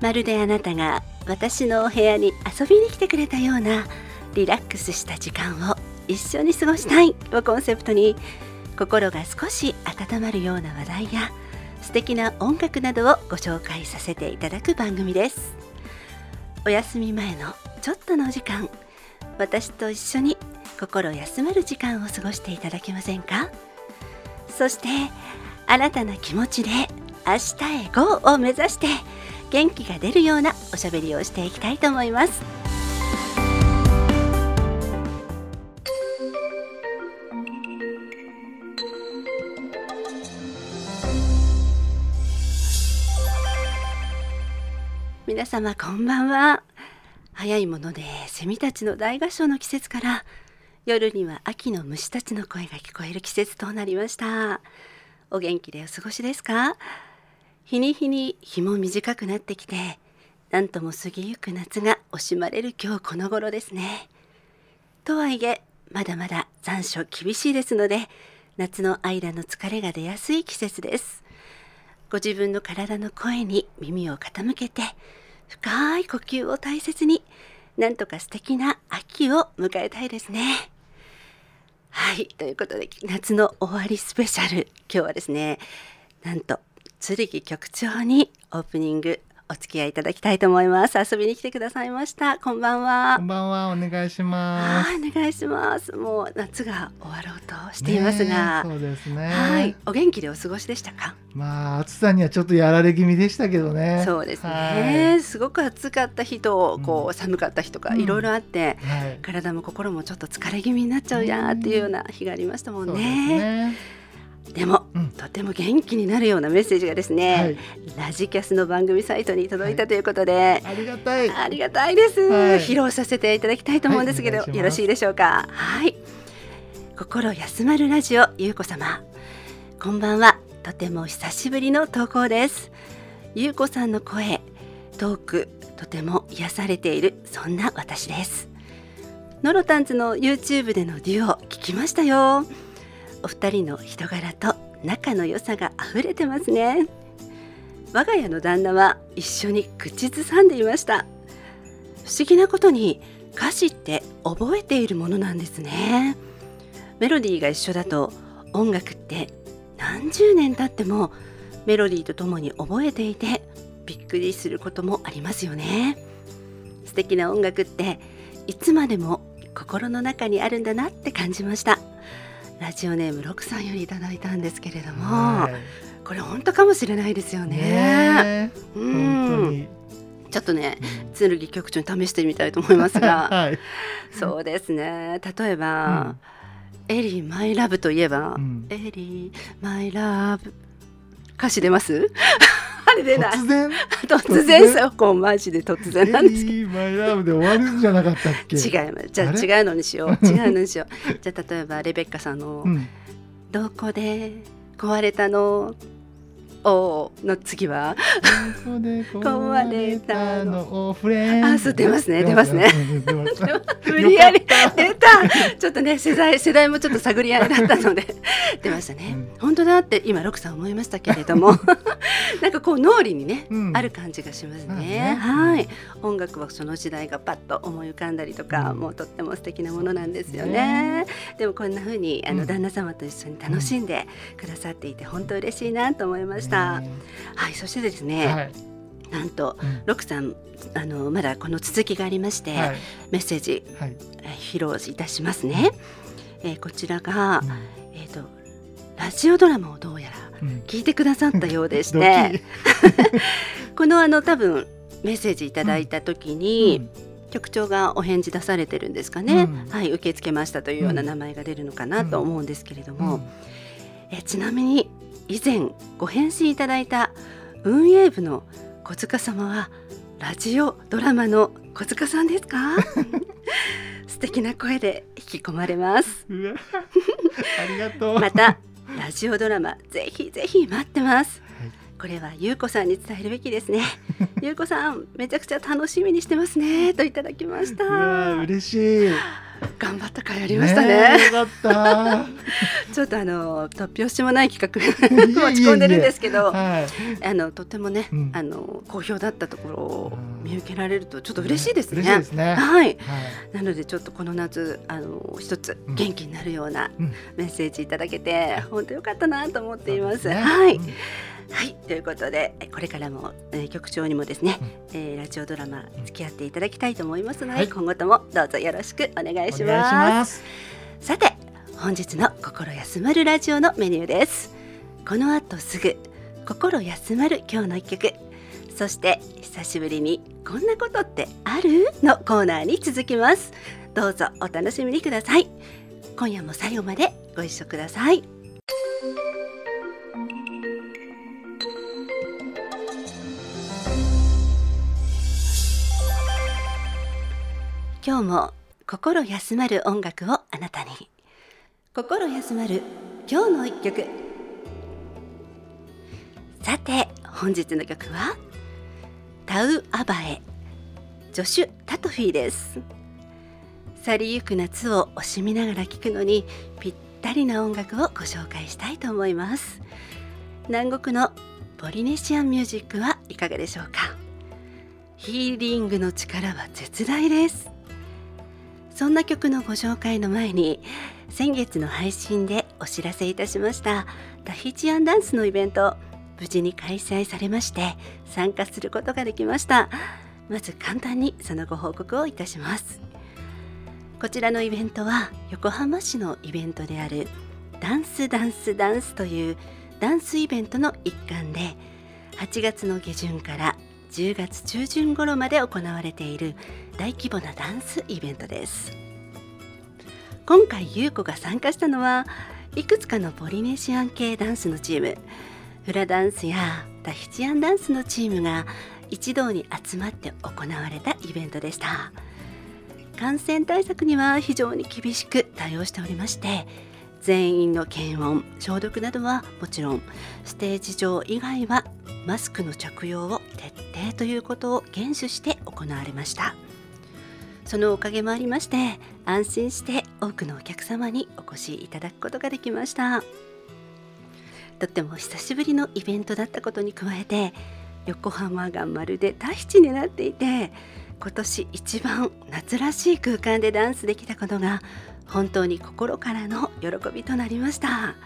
まるであなたが私のお部屋に遊びに来てくれたようなリラックスした時間を一緒に過ごしたいをコンセプトに心が少し温まるような話題や素敵な音楽などをご紹介させていただく番組です。お休み前のちょっとのお時間私と一緒に心休まる時間を過ごしていただけませんか？そして新たな気持ちで明日へ GO を目指して元気が出るようなおしゃべりをしていきたいと思います。皆様こんばんは。早いものでセミたちの大合唱の季節から夜には秋の虫たちの声が聞こえる季節となりました。お元気でお過ごしですか？日に日に日も短くなってきて何とも過ぎゆく夏が惜しまれる今日この頃ですね。とはいえまだまだ残暑厳しいですので夏の間の疲れが出やすい季節です。ご自分の体の声に耳を傾けて深い呼吸を大切になんとか素敵な秋を迎えたいですね。はいということで夏の終わりスペシャル今日はですねなんと鶴木局長にオープニングお付き合いいただきたいと思います。遊びに来てくださいました。こんばんは。こんばんは。お願いします。はいお願いします。もう夏が終わろうとしていますが、そうですね。はいお元気でお過ごしでしたか？まあ暑さにはちょっとやられ気味でしたけどね。そうですね、すごく暑かった日とこう、うん。寒かった日とかうん。いろいろあって、はい。体も心もちょっと疲れ気味になっちゃうやーっていうような日がありましたもんそうですね。ねでも、うんとても元気になるようなメッセージがですね、はい。ラジキャスの番組サイトに届いたということで、ありがたい。ありがたいです、はい。披露させていただきたいと思うんですけど、よろしいでしょうか？はい。心休まるラジオゆうこ様。こんばんは。とても久しぶりの投稿です。ゆうこさんの声トークとても癒されている。そんな私です。ノロタンズの YouTube でのデュオ聞きましたよ。お二人の人柄と仲の良さが溢れてますね。我が家の旦那は一緒に口ずさんでいました。不思議なことに歌詞って覚えているものなんですね。メロディーが一緒だと音楽って何十年経ってもメロディーとともに覚えていてびっくりすることもありますよね。素敵な音楽っていつまでも心の中にあるんだなって感じました。ラジオネームロクさんよりいただいたんですけれども、はい。これ本当かもしれないですよね。ねう本当んに。ちょっとねうん。鶴木局長に試してみたいと思いますが。はい。そうですね。例えば、エリーマイラブといえば、うん。エリーマイラブ歌詞出ます？あれ出ない。突然？突然？そこマジで突然なんですけエリーマイラブで終わるんじゃなかったっけ？ど違います。じゃあ違うのにしよう。違うのにしよう。じゃあ例えばレベッカさんのうん「どこで壊れたの?」おの次は？壊れたの。おフレそう出ますね出ますね。無理やり。出た。ちょっとね世代世代もちょっと探り合いだったので。出ましたね、うん。本当だって今ロクさん思いましたけれども。なんかこう脳裏にね、うん。ある感じがしますね。ね。はい。音楽はその時代がパッと思い浮かんだりとか、うん。もうとっても素敵なものなんですよね。でもこんな風にあの、うん。旦那様と一緒に楽しんでくださっていて本当嬉しいなと思いました、ねはいそしてですね、はい。なんとうん。さんあのまだこの続きがありまして、はい。メッセージはい。えー披露いたしますね。えーこちらが、えっ、とラジオドラマをどうやらうん。聞いてくださったようでし ドてキ、このあの多分メッセージいただいた時に、うん。局長がお返事出されてるんですかね、うん。はい受け付けましたというようなうん。名前が出るのかなと思うんですけれども、うん。えちなみに以前ご返信いただいた運営部の小塚様はラジオドラマの小塚さんですか？素敵な声で引き込まれます。ありがとう。またラジオドラマぜひぜひ待ってます。はい。これはゆうこさんに伝えるべきですね。ゆうこさんめちゃくちゃ楽しみにしてますねといただきました。嬉しい頑張った甲斐ありましたね。えよかっ ちょっとあの突拍子もない企画 持ち込んでるんですけどたはい。あのとてもね、うん。あの好評だったところをうん。見受けられるとちょっと嬉しいですね。嬉しいですね。はい。はい。なのでちょっとこの夏あの一つうん。元気になるようなうん。メッセージいただけて本当良かったなと思っています。すね。はい、うんはいということでえこれからも、えー局長にもですね、えーラジオドラマ付き合っていただきたいと思いますので、はい。今後ともどうぞよろしくお願いしま。す。さて本日の心休まるラジオのメニューです。この後すぐ心休まる今日の一曲。そして久しぶりにこんなことってある？のコーナーに続きます。どうぞお楽しみにください。今夜も最後までご一緒ください今日も心休まる音楽をあなたに。心休まる今日の一曲。さて本日の曲はタウアバエジョシュ・タトフィーです。去りゆく夏を惜しみながら聴くのにぴったりな音楽をご紹介したいと思います。南国のポリネシアンミュージックはいかがでしょうか？ヒーリングの力は絶大です。そんな曲のご紹介の前に先月の配信でお知らせいたしましたタヒチアンダンスのイベント無事に開催されまして参加することができました。まず簡単にそのご報告をいたします。こちらのイベントは横浜市のイベントであるダンスダンスダンスというダンスイベントの一環で8月の下旬から10月中旬頃まで行われている大規模なダンスイベントです。今回優子が参加したのはいくつかのポリネシアン系ダンスのチーム。フラダンスやタヒチアンダンスのチームが一堂に集まって行われたイベントでした。感染対策には非常に厳しく対応しておりまして全員の検温消毒などはもちろんステージ上以外はマスクの着用を徹底ということを厳守して行われました。そのおかげもありまして安心して多くのお客様にお越しいただくことができました。とっても久しぶりのイベントだったことに加えて横浜がまるでタヒチになっていて今年一番夏らしい空間でダンスできたことが本当に心からの喜びとなりました、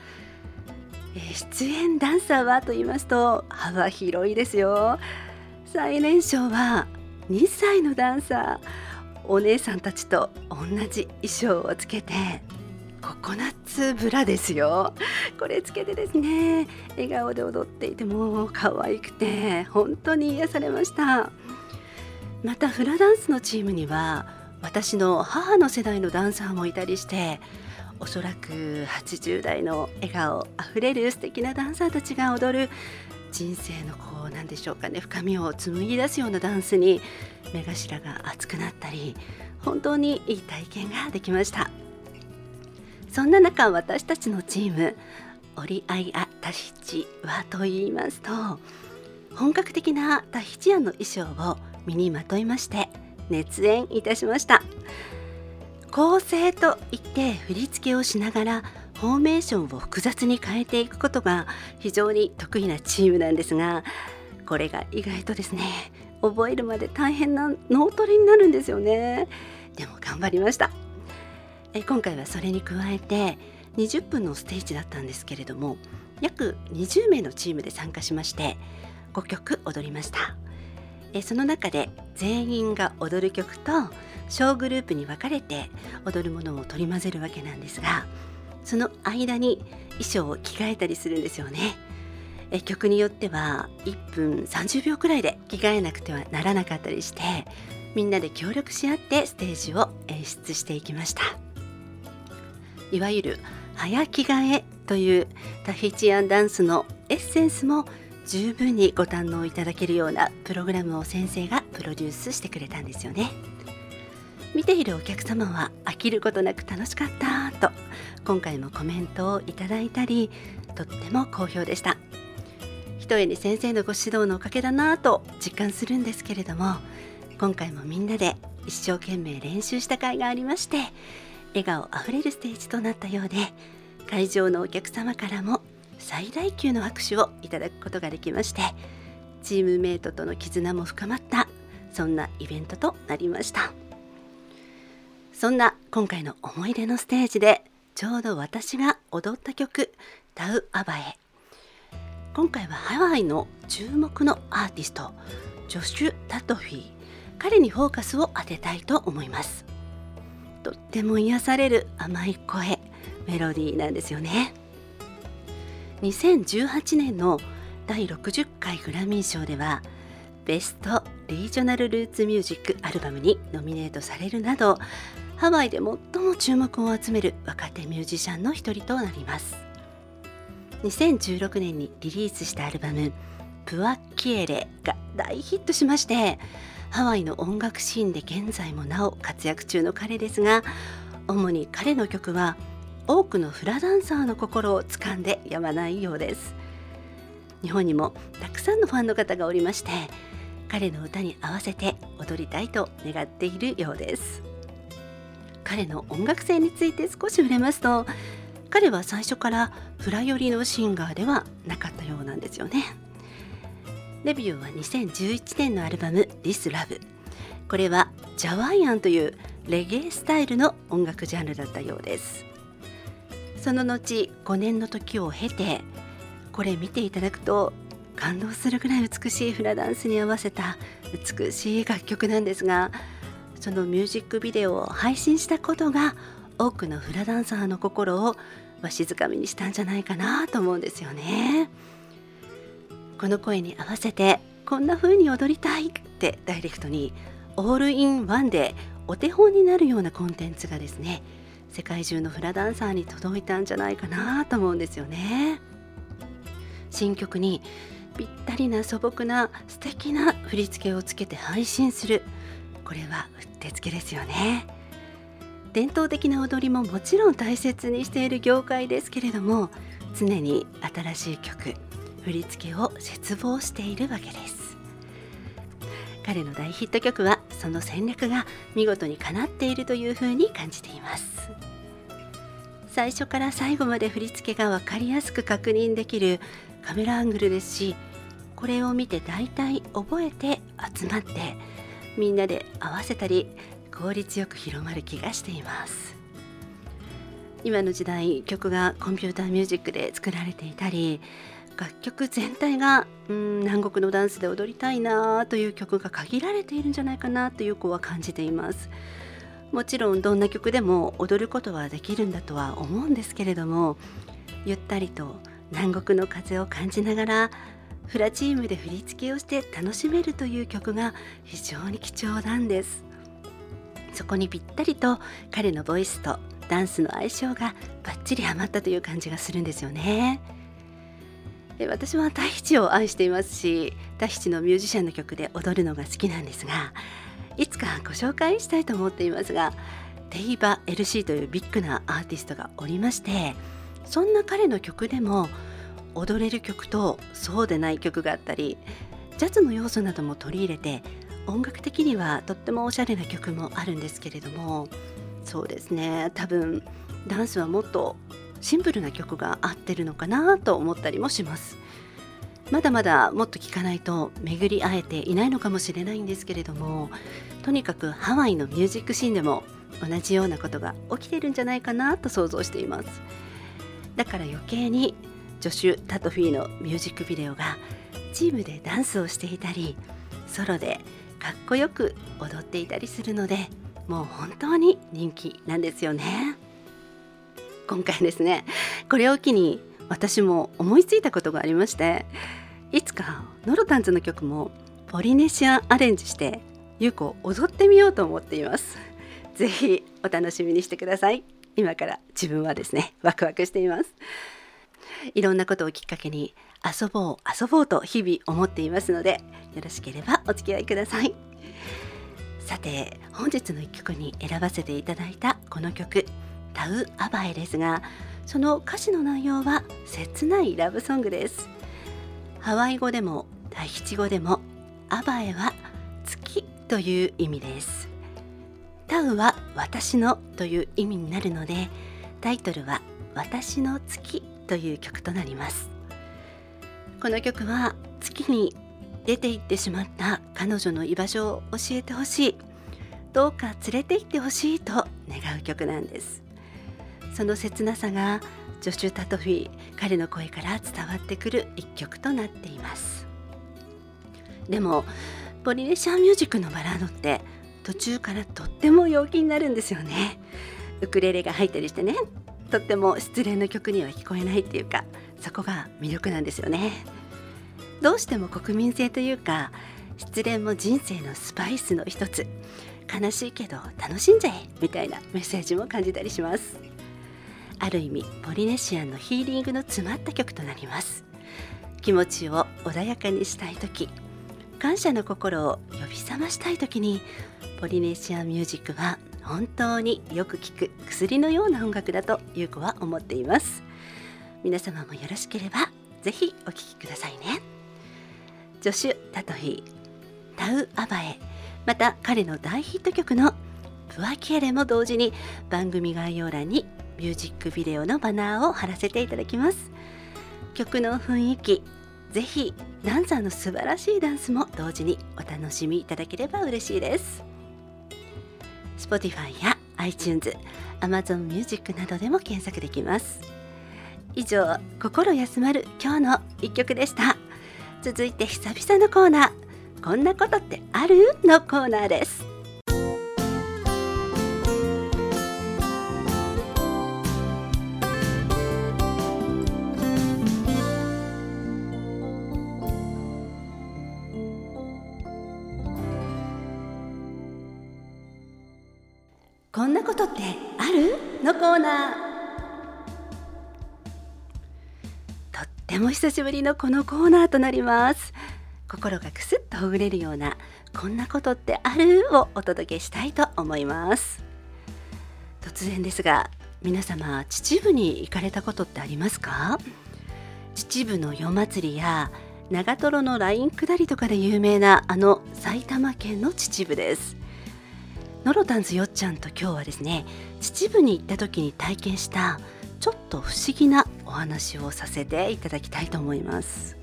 え出演ダンサーはと言いますと幅広いですよ。最年少は2歳のダンサーお姉さんたちと同じ衣装をつけてココナッツブラですよ。これつけてですね笑顔で踊っていても可愛くて本当に癒されました。またフラダンスのチームには私の母の世代のダンサーもいたりしておそらく80代の笑顔あふれる素敵なダンサーたちが踊る人生のこうなんでしょうかね深みを紡ぎ出すようなダンスに目頭が熱くなったり本当にいい体験ができました。そんな中私たちのチームオリアイアタヒチはと言いますと本格的なタヒチアンの衣装を身にまといまして熱演いたしました。構成といって振り付けをしながらフォーメーションを複雑に変えていくことが非常に得意なチームなんですがこれが意外とですね覚えるまで大変な脳トレになるんですよね。でも頑張りました。え今回はそれに加えて20分のステージだったんですけれども約20名のチームで参加しまして5曲踊りました。えその中で全員が踊る曲と小グループに分かれて踊るものを取り混ぜるわけなんですがその間に衣装を着替えたりするんですよね。え曲によっては1分30秒くらいで着替えなくてはならなかったりしてみんなで協力し合ってステージを演出していきました。いわゆる早着替えというタヒチアンダンスのエッセンスも十分にご堪能いただけるようなプログラムを先生がプロデュースしてくれたんですよね。見ているお客様は飽きることなく楽しかったと今回もコメントをいただいたりとっても好評でした。ひとえに先生のご指導のおかげだなぁと実感するんですけれども今回もみんなで一生懸命練習した甲斐がありまして笑顔あふれるステージとなったようで会場のお客様からも最大級の拍手をいただくことができましてチームメイトとの絆も深まったそんなイベントとなりました。そんな今回の思い出のステージでちょうど私が踊った曲「タウアバエ」今回はハワイの注目のアーティストジョシュ・タトフィー。彼にフォーカスを当てたいと思います。とっても癒される甘い声メロディーなんですよね。2018年の第60回グラミー賞ではベストリージョナルルーツミュージックアルバムにノミネートされるなどハワイで最も注目を集める若手ミュージシャンの一人となります。2016年にリリースしたアルバム「プアキエレ」が大ヒットしましてハワイの音楽シーンで現在もなお活躍中の彼ですが主に彼の曲は多くのフラダンサーの心を掴んでやまないようです。日本にもたくさんのファンの方がおりまして彼の歌に合わせて踊りたいと願っているようです。彼の音楽性について少し触れますと彼は最初からフラ寄りのシンガーではなかったようなんですよね。デビューは2011年のアルバム「This Love」これはジャワイアンというレゲエスタイルの音楽ジャンルだったようです。その後5年の時を経てこれ見ていただくと感動するぐらい美しいフラダンスに合わせた美しい楽曲なんですがそのミュージックビデオを配信したことが多くのフラダンサーの心をわしづかみにしたんじゃないかなと思うんですよね。この声に合わせてこんな風に踊りたいってダイレクトにオールインワンでお手本になるようなコンテンツがですね世界中のフラダンサーに届いたんじゃないかなと思うんですよね。新曲にぴったりな素朴な素敵な振り付けをつけて配信する。これはうってつけですよね。伝統的な踊りももちろん大切にしている業界ですけれども常に新しい曲振り付けを切望しているわけです。彼の大ヒット曲はその戦略が見事にかなっているというふうに感じています。最初から最後まで振り付けが分かりやすく確認できるカメラアングルですしこれを見て大体覚えて集まってみんなで合わせたり効率よく広まる気がしています。今の時代曲がコンピューターミュージックで作られていたり楽曲全体がうん南国のダンスで踊りたいなという曲が限られているんじゃないかなという子は感じています。もちろんどんな曲でも踊ることはできるんだとは思うんですけれどもゆったりと南国の風を感じながらフラチームで振り付けをして楽しめるという曲が非常に貴重なんです。そこにぴったりと彼のボイスとダンスの相性がバッチリハマったという感じがするんですよね。私はタヒチを愛していますしタヒチのミュージシャンの曲で踊るのが好きなんですがいつかご紹介したいと思っていますがテイバ LC というビッグなアーティストがおりましてそんな彼の曲でも踊れる曲とそうでない曲があったりジャズの要素なども取り入れて音楽的にはとってもおしゃれな曲もあるんですけれどもそうですね多分ダンスはもっとシンプルな曲が合ってるのかなと思ったりもします。まだまだもっと聴かないと巡り会えていないのかもしれないんですけれどもとにかくハワイのミュージックシーンでも同じようなことが起きてるんじゃないかなと想像しています。だから余計にジョシュ・タトフィーのミュージックビデオがチームでダンスをしていたりソロでかっこよく踊っていたりするのでもう本当に人気なんですよね。今回ですねこれを機に私も思いついたことがありましていつかノロタンズの曲もポリネシアンアレンジしてゆうこ踊ってみようと思っています。ぜひお楽しみにしてください。今から自分はですねワクワクしています。いろんなことをきっかけに遊ぼう遊ぼうと日々思っていますのでよろしければお付き合いください。さて本日の一曲に選ばせていただいたこの曲「タウ・アバエ」ですがその歌詞の内容は切ないラブソングです。ハワイ語でもタヒ語でもアバエは月という意味です。タウは私のという意味になるのでタイトルは私の月という曲となります。この曲は月に出て行ってしまった彼女の居場所を教えてほしいどうか連れて行ってほしいと願う曲なんです。その切なさがジョシュ・タトフィ彼の声から伝わってくる一曲となっています。でもポリネシアミュージックのバラードって途中からとっても陽気になるんですよね。ウクレレが入ったりしてねとっても失恋の曲には聞こえないっていうかそこが魅力なんですよね。どうしても国民性というか失恋も人生のスパイスの一つ。悲しいけど楽しんじゃえみたいなメッセージも感じたりします。ある意味ポリネシアンのヒーリングの詰まった曲となります。気持ちを穏やかにしたい時感謝の心を呼び覚ましたい時にポリネシアンミュージックは本当によく聞く薬のような音楽だと優子は思っています。皆様もよろしければぜひお聴きくださいね。ジョシュ・タトヒタウ・アバエまた彼の大ヒット曲のプアキエレも同時に番組概要欄にミュージックビデオのバナーを貼らせていただきます。曲の雰囲気ぜひダンサーの素晴らしいダンスも同時にお楽しみいただければ嬉しいです。Spotify や iTunes、Amazon Music などでも検索できます。以上心休まる今日の一曲でした。続いて久々のコーナー。こんなことってある？のコーナーです。こんなことってある？のコーナー。とっても久しぶりのこのコーナーとなります。心がくすっとほぐれるようなこんなことってある？をお届けしたいと思います。突然ですが皆様秩父に行かれたことってありますか？秩父の夜祭りや長瀞のライン下りとかで有名なあの埼玉県の秩父です。ノロタンズよっちゃんと今日はですね秩父に行った時に体験したちょっと不思議なお話をさせていただきたいと思います。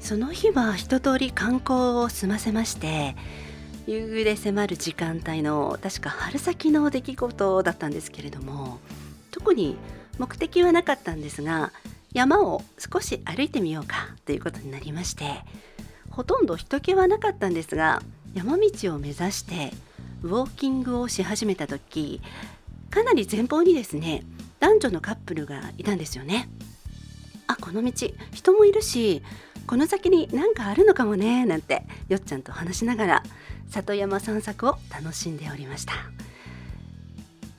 その日は一通り観光を済ませまして夕暮れ迫る時間帯の確か春先の出来事だったんですけれども特に目的はなかったんですが山を少し歩いてみようかということになりましてほとんど人気はなかったんですが山道を目指してウォーキングをし始めた時かなり前方にですね男女のカップルがいたんですよね。あこの道人もいるしこの先に何かあるのかもねなんてよっちゃんと話しながら里山散策を楽しんでおりました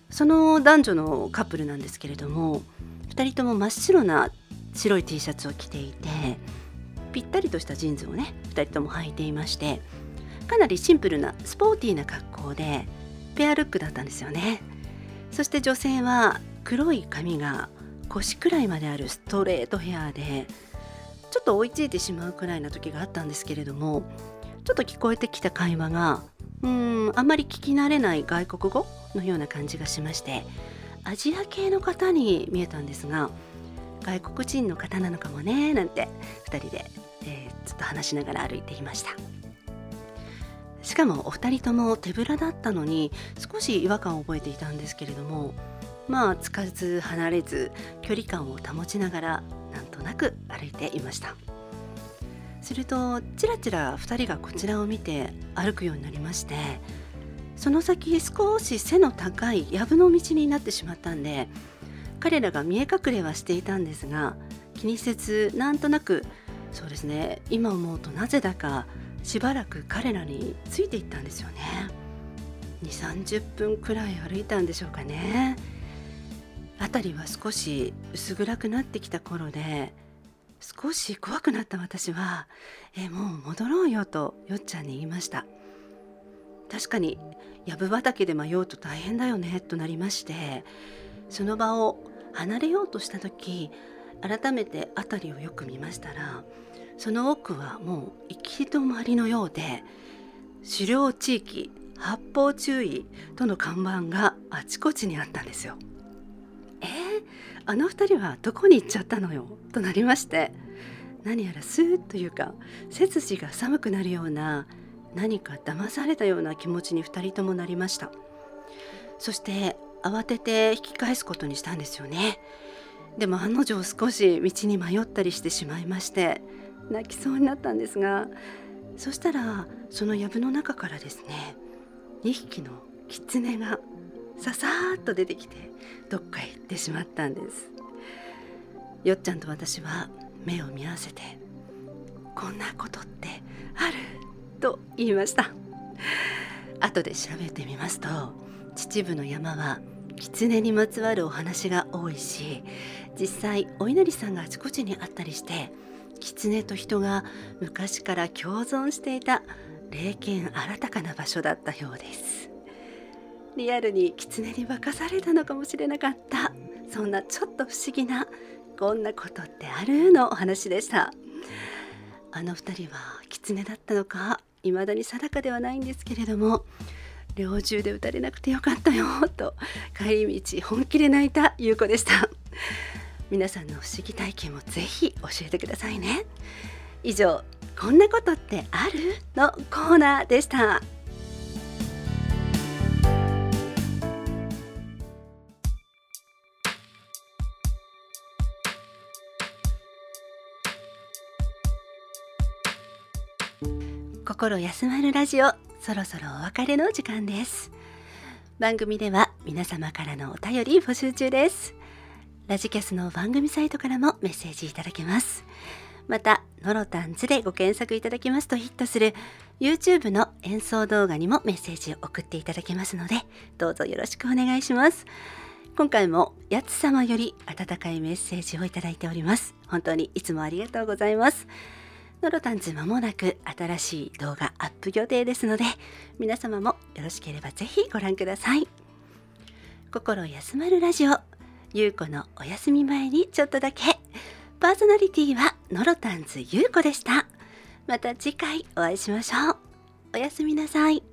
その男女のカップルなんですけれども2人とも真っ白な白い T シャツを着ていてぴったりとしたジーンズをね2人とも履いていましてかなりシンプルなスポーティーな格好でペアルックだったんですよねそして女性は黒い髪が腰くらいまであるストレートヘアでちょっと追いついてしまうくらいな時があったんですけれどもちょっと聞こえてきた会話がうんあんまり聞き慣れない外国語のような感じがしましてアジア系の方に見えたんですが外国人の方なのかもねなんて2人で、えー、ずっと話しながら歩いていました。しかもお二人とも手ぶらだったのに少し違和感を覚えていたんですけれどもまあつかず離れず距離感を保ちながらなんとなく歩いていました。するとちらちら2人がこちらを見て歩くようになりましてその先少し背の高い藪の道になってしまったんで彼らが見え隠れはしていたんですが気にせずなんとなくそうですね今思うとなぜだかしばらく彼らについていったんですよね。2 3 0分くらい歩いたんでしょうかね。辺りは少し薄暗くなってきた頃で少し怖くなった私は「えもう戻ろうよ」とよっちゃんに言いました。確かに藪畑で迷うと大変だよねとなりましてその場を離れようとした時改めて辺りをよく見ましたらその奥はもう行き止まりのようで狩猟地域発砲注意との看板があちこちにあったんですよ。えー、あの2人はどこに行っちゃったのよとなりまして何やらスーッというか背筋が寒くなるような何か騙されたような気持ちに2人ともなりましたそして慌てて引き返すことにしたんですよねでも案の定少し道に迷ったりしてしまいまして泣きそうになったんですがそしたらその藪の中からですね2匹の狐がささーっと出てきてどっかへ行ってしまったんです。よっちゃんと私は目を見合わせてこんなことってあると言いました。後で調べてみますと秩父の山は狐にまつわるお話が多いし実際お稲荷さんがあちこちにあったりして狐と人が昔から共存していた霊験新たかな場所だったようです。リアルに狐に化かされたのかもしれなかった。そんなちょっと不思議なこんなことってあるのお話でした。あの2人は狐だったのか未だに定かではないんですけれども猟銃で撃たれなくてよかったよと帰り道本気で泣いた優子でした。皆さんの不思議体験もぜひ教えてくださいね。以上こんなことってある？のコーナーでした。心休まるラジオそろそろお別れの時間です。番組では皆様からのお便り募集中です。ラジキャスの番組サイトからもメッセージいただけます。またノロタンズでご検索いただきますとヒットする YouTube の演奏動画にもメッセージを送っていただけますのでどうぞよろしくお願いします。今回もやつ様より温かいメッセージをいただいております。本当にいつもありがとうございます。ノロタンズまもなく新しい動画アップ予定ですので皆様もよろしければぜひご覧ください。心休まるラジオ。ゆうこのお休み前にちょっとだけ。パーソナリティはノロタンズゆうこでした。また次回お会いしましょう。おやすみなさい。